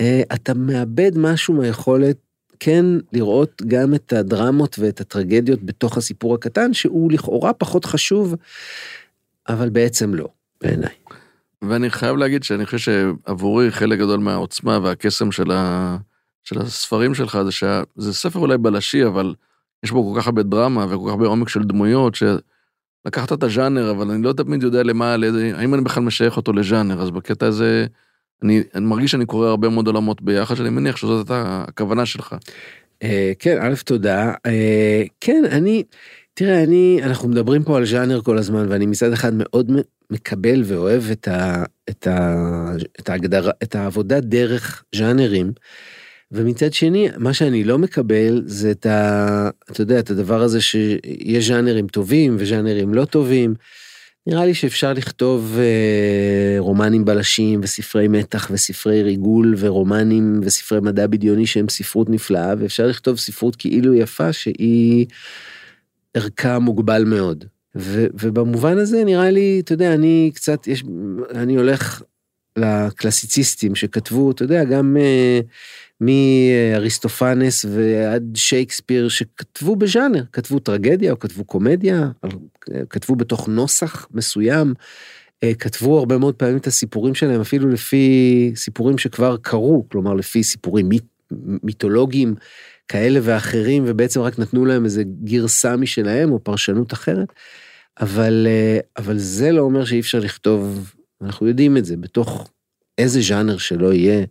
אה, אתה מאבד משהו מהיכולת כן לראות גם את הדרמות ואת הטרגדיות בתוך הסיפור הקטן, שהוא לכאורה פחות חשוב, אבל בעצם לא, בעיניי. ואני חייב להגיד שאני חושב שעבורי חלק גדול מהעוצמה והקסם של ה... של הספרים שלך זה שזה ספר אולי בלשי, אבל יש בו כל כך הרבה דרמה וכל כך הרבה עומק של דמויות, שלקחת את הז'אנר, אבל אני לא תמיד יודע למה, לאיזה, האם אני בכלל משייך אותו לז'אנר, אז בקטע הזה, אני, אני מרגיש שאני קורא הרבה מאוד עולמות ביחד, שאני מניח שזאת הייתה הכוונה שלך. אה, כן, א', תודה. אה, כן, אני, תראה, אני, אנחנו מדברים פה על ז'אנר כל הזמן, ואני מצד אחד מאוד מקבל ואוהב את, ה, את, ה, את ההגדרה, את העבודה דרך ז'אנרים. ומצד שני, מה שאני לא מקבל זה את ה... אתה יודע, את הדבר הזה שיש ז'אנרים טובים וז'אנרים לא טובים. נראה לי שאפשר לכתוב אה, רומנים בלשים וספרי מתח וספרי ריגול ורומנים וספרי מדע בדיוני שהם ספרות נפלאה, ואפשר לכתוב ספרות כאילו יפה שהיא ערכה מוגבל מאוד. ו, ובמובן הזה נראה לי, אתה יודע, אני קצת, יש, אני הולך לקלאסיציסטים שכתבו, אתה יודע, גם... אה, מאריסטופנס ועד שייקספיר שכתבו בז'אנר, כתבו טרגדיה או כתבו קומדיה, כתבו בתוך נוסח מסוים, אה, כתבו הרבה מאוד פעמים את הסיפורים שלהם אפילו לפי סיפורים שכבר קרו, כלומר לפי סיפורים מית', מיתולוגיים כאלה ואחרים ובעצם רק נתנו להם איזה גרסה משלהם או פרשנות אחרת, אבל, אה, אבל זה לא אומר שאי אפשר לכתוב, אנחנו יודעים את זה, בתוך איזה ז'אנר שלא יהיה.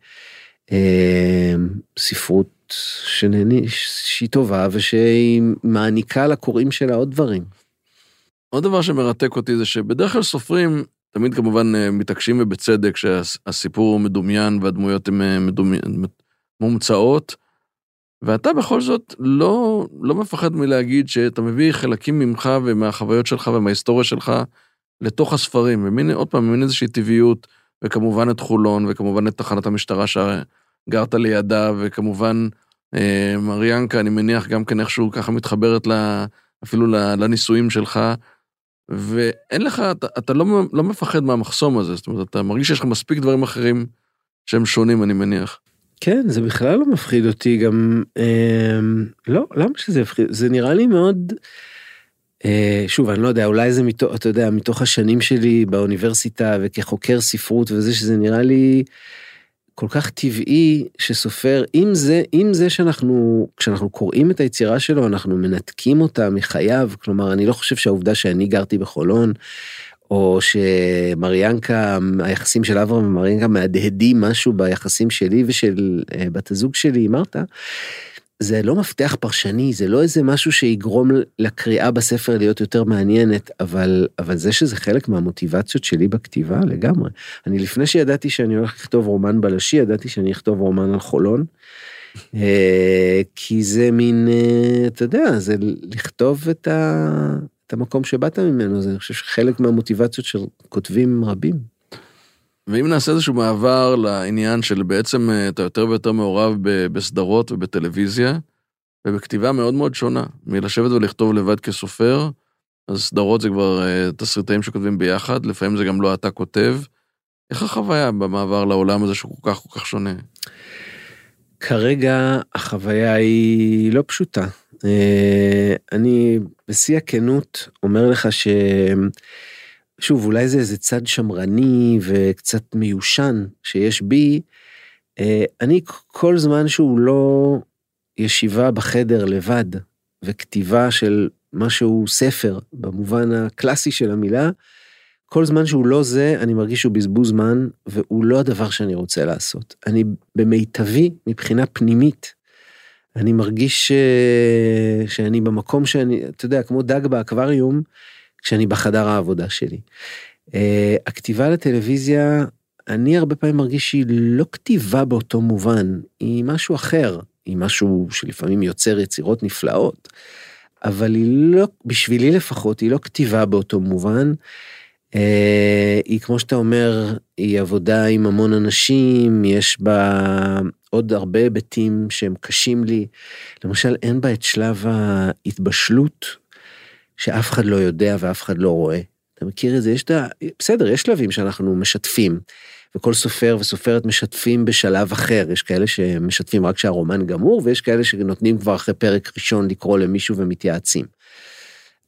אה, ספרות שנהני, שהיא טובה ושהיא מעניקה לקוראים שלה עוד דברים. עוד דבר שמרתק אותי זה שבדרך כלל סופרים תמיד כמובן אה, מתעקשים ובצדק שהסיפור הוא מדומיין והדמויות הן אה, מדומי... מומצאות, ואתה בכל זאת לא, לא מפחד מלהגיד שאתה מביא חלקים ממך ומהחוויות שלך ומההיסטוריה שלך לתוך הספרים, ומין, עוד פעם, מין איזושהי טבעיות. וכמובן את חולון, וכמובן את תחנת המשטרה שגרת לידה, וכמובן אה, מריאנקה, אני מניח גם כן איכשהו ככה מתחברת לה, אפילו לנישואים שלך, ואין לך, אתה, אתה לא, לא מפחד מהמחסום הזה, זאת אומרת, אתה מרגיש שיש לך מספיק דברים אחרים שהם שונים, אני מניח. כן, זה בכלל לא מפחיד אותי גם, אה, לא, למה שזה יפחיד? זה נראה לי מאוד... אה, שוב, אני לא יודע, אולי זה מתוך, אתה יודע, מתוך השנים שלי באוניברסיטה וכחוקר ספרות וזה שזה נראה לי כל כך טבעי שסופר, אם זה, אם זה שאנחנו, כשאנחנו קוראים את היצירה שלו, אנחנו מנתקים אותה מחייו, כלומר, אני לא חושב שהעובדה שאני גרתי בחולון, או שמריאנקה, היחסים של אברהם ומריאנקה מהדהדים משהו ביחסים שלי ושל אה, בת הזוג שלי, מרתה, זה לא מפתח פרשני, זה לא איזה משהו שיגרום לקריאה בספר להיות יותר מעניינת, אבל, אבל זה שזה חלק מהמוטיבציות שלי בכתיבה לגמרי. אני לפני שידעתי שאני הולך לכתוב רומן בלשי, ידעתי שאני אכתוב רומן על חולון. אה, כי זה מין, אה, אתה יודע, זה לכתוב את, ה, את המקום שבאת ממנו, זה אני חושב שחלק מהמוטיבציות של כותבים רבים. ואם נעשה איזשהו מעבר לעניין של בעצם אה, אתה יותר ויותר מעורב בסדרות ובטלוויזיה, ובכתיבה מאוד מאוד שונה, מלשבת ולכתוב לבד כסופר, אז סדרות זה כבר אה, תסריטאים שכותבים ביחד, לפעמים זה גם לא אתה כותב. איך החוויה במעבר לעולם הזה שהוא כל כך כל כך שונה? כרגע החוויה היא לא פשוטה. אה, אני בשיא הכנות אומר לך ש... שוב, אולי זה איזה צד שמרני וקצת מיושן שיש בי. אה, אני כל זמן שהוא לא ישיבה בחדר לבד וכתיבה של משהו ספר במובן הקלאסי של המילה, כל זמן שהוא לא זה, אני מרגיש שהוא בזבוז זמן, והוא לא הדבר שאני רוצה לעשות. אני במיטבי מבחינה פנימית. אני מרגיש ש... שאני במקום שאני, אתה יודע, כמו דג באקווריום, כשאני בחדר העבודה שלי. Uh, הכתיבה לטלוויזיה, אני הרבה פעמים מרגיש שהיא לא כתיבה באותו מובן, היא משהו אחר, היא משהו שלפעמים יוצר יצירות נפלאות, אבל היא לא, בשבילי לפחות, היא לא כתיבה באותו מובן. Uh, היא כמו שאתה אומר, היא עבודה עם המון אנשים, יש בה עוד הרבה היבטים שהם קשים לי. למשל, אין בה את שלב ההתבשלות שאף אחד לא יודע ואף אחד לא רואה. אתה מכיר את זה? יש את ה... בסדר, יש שלבים שאנחנו משתפים, וכל סופר וסופרת משתפים בשלב אחר. יש כאלה שמשתפים רק כשהרומן גמור, ויש כאלה שנותנים כבר אחרי פרק ראשון לקרוא למישהו ומתייעצים.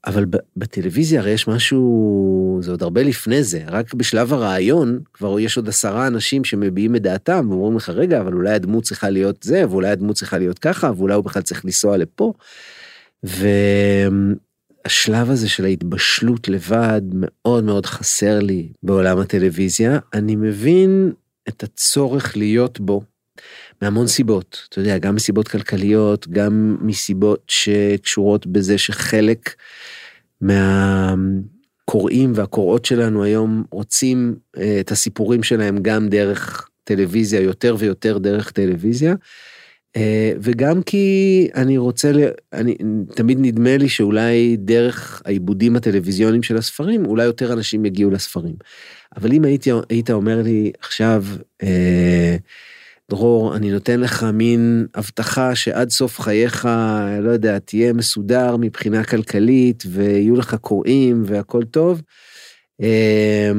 אבל בטלוויזיה הרי יש משהו, זה עוד הרבה לפני זה, רק בשלב הרעיון כבר יש עוד עשרה אנשים שמביעים את דעתם ואומרים לך, רגע, אבל אולי הדמות צריכה להיות זה, ואולי הדמות צריכה להיות ככה, ואולי הוא בכלל צריך לנסוע לפה. ו... השלב הזה של ההתבשלות לבד מאוד מאוד חסר לי בעולם הטלוויזיה. אני מבין את הצורך להיות בו. מהמון סיבות, אתה יודע, גם מסיבות כלכליות, גם מסיבות שקשורות בזה שחלק מהקוראים והקוראות שלנו היום רוצים אה, את הסיפורים שלהם גם דרך טלוויזיה, יותר ויותר דרך טלוויזיה. אה, וגם כי אני רוצה, אני, תמיד נדמה לי שאולי דרך העיבודים הטלוויזיוניים של הספרים, אולי יותר אנשים יגיעו לספרים. אבל אם היית, היית אומר לי עכשיו, אה, דרור, אני נותן לך מין הבטחה שעד סוף חייך, לא יודע, תהיה מסודר מבחינה כלכלית ויהיו לך קוראים והכל טוב, אה,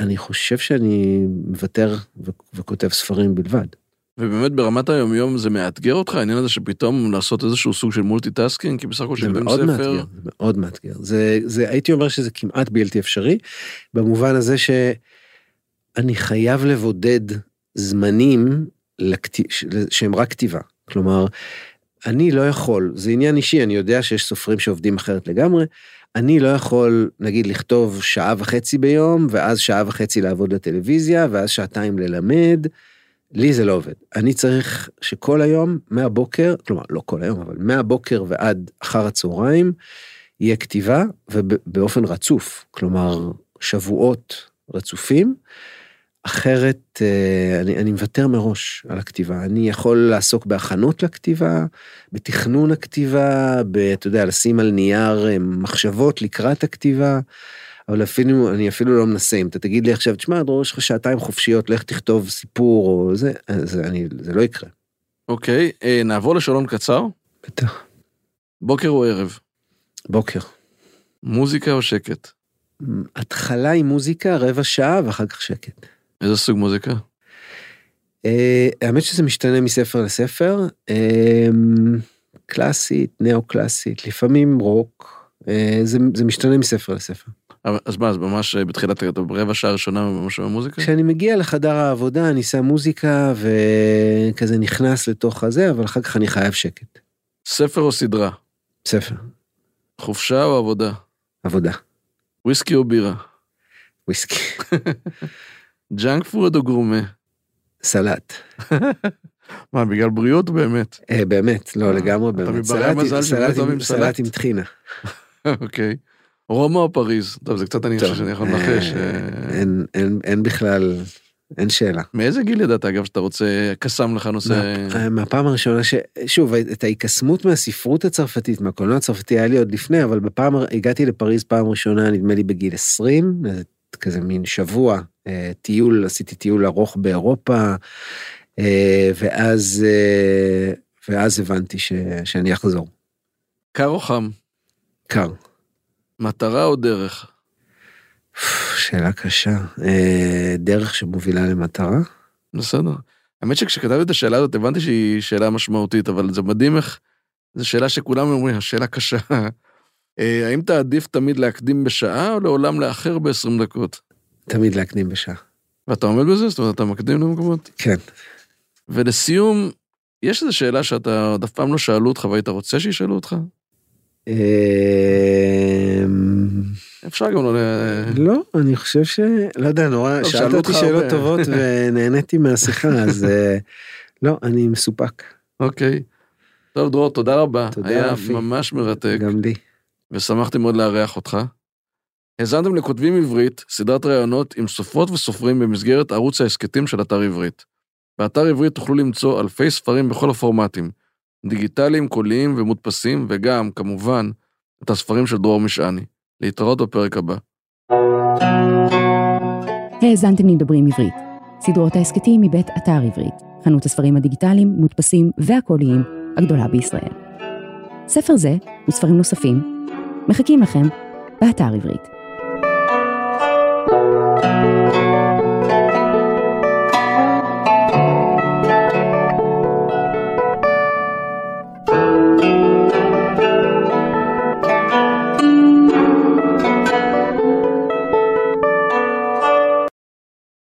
אני חושב שאני מוותר וכותב ספרים בלבד. ובאמת ברמת היומיום זה מאתגר אותך העניין הזה שפתאום לעשות איזשהו סוג של multitasking כי בסך הכל שכותבים ספר. מאתגר, זה מאוד מאתגר זה זה הייתי אומר שזה כמעט בלתי אפשרי במובן הזה שאני חייב לבודד זמנים לכת... שהם רק כתיבה כלומר אני לא יכול זה עניין אישי אני יודע שיש סופרים שעובדים אחרת לגמרי. אני לא יכול נגיד לכתוב שעה וחצי ביום ואז שעה וחצי לעבוד לטלוויזיה ואז שעתיים ללמד. לי זה לא עובד. אני צריך שכל היום, מהבוקר, כלומר, לא כל היום, אבל מהבוקר ועד אחר הצהריים, יהיה כתיבה ובאופן רצוף, כלומר, שבועות רצופים. אחרת אה, אני, אני מוותר מראש על הכתיבה. אני יכול לעסוק בהכנות לכתיבה, בתכנון הכתיבה, ב, אתה יודע, לשים על נייר אה, מחשבות לקראת הכתיבה. אבל אפילו, אני אפילו לא מנסה, אם אתה תגיד לי עכשיו, תשמע, דרור, יש לך שעתיים חופשיות, לך תכתוב סיפור או זה, אז אני, זה לא יקרה. אוקיי, אה, נעבור לשאלון קצר? בטח. בוקר או ערב? בוקר. מוזיקה או שקט? התחלה עם מוזיקה, רבע שעה ואחר כך שקט. איזה סוג מוזיקה? אה, האמת שזה משתנה מספר לספר, אה, קלאסית, נאו-קלאסית, לפעמים רוק, אה, זה, זה משתנה מספר לספר. אז מה, אז ממש בתחילת, רבע שעה ראשונה ממש במוזיקה? כשאני מגיע לחדר העבודה אני שם מוזיקה וכזה נכנס לתוך הזה, אבל אחר כך אני חייב שקט. ספר או סדרה? ספר. חופשה או עבודה? עבודה. וויסקי או בירה? וויסקי. junk food או גורמה? סלט. מה, בגלל בריאות באמת? אה, באמת, לא, לגמרי באמת. סלט עם טחינה. אוקיי. רומא או פריז? טוב, זה קצת אני חושב שאני יכול לנחש. אה, אה. אין בכלל, אין שאלה. מאיזה גיל ידעת אגב שאתה רוצה, קסם לך נושא... מהפעם הראשונה ש... שוב, את ההיקסמות מהספרות הצרפתית, מהקולנוע הצרפתי היה לי עוד לפני, אבל בפעם, הגעתי לפריז פעם ראשונה נדמה לי בגיל 20, כזה מין שבוע, אה, טיול, עשיתי טיול ארוך באירופה, ואז, ואז הבנתי ש... שאני אחזור. קר או חם? קר. מטרה או דרך? שאלה קשה. אה, דרך שמובילה למטרה? בסדר. האמת שכשכתבתי את השאלה הזאת הבנתי שהיא שאלה משמעותית, אבל זה מדהים איך, זו שאלה שכולם אומרים, השאלה קשה. אה, האם אתה עדיף תמיד להקדים בשעה או לעולם לאחר ב-20 דקות? תמיד להקדים בשעה. ואתה עומד בזה? זאת אומרת, אתה מקדים למקומות? כן. ולסיום, יש איזו שאלה שאתה עוד אף פעם לא שאלו אותך והיית רוצה שישאלו אותך? אמ, אפשר גם לא... לא, אני חושב ש... לא יודע, נורא, שאלת אותי שאלות טובות ונהניתי מהשיחה, אז אה, לא, אני מסופק. אוקיי. טוב, דרור, תודה רבה. תודה, היה ממש מרתק. גם לי. ושמחתי מאוד לארח אותך. האזנתם לכותבים עברית, סדרת ראיונות עם סופרות וסופרים במסגרת ערוץ ההסכתים של אתר עברית. באתר עברית תוכלו למצוא אלפי ספרים בכל הפורמטים, דיגיטליים, קוליים ומודפסים, וגם, כמובן, את הספרים של דרור משעני. להתראות בפרק הבא. האזנתם לדברים עברית, סדרות ההסכתים מבית אתר עברית, חנות הספרים הדיגיטליים, מודפסים והקוליים הגדולה בישראל. ספר זה וספרים נוספים מחכים לכם באתר עברית.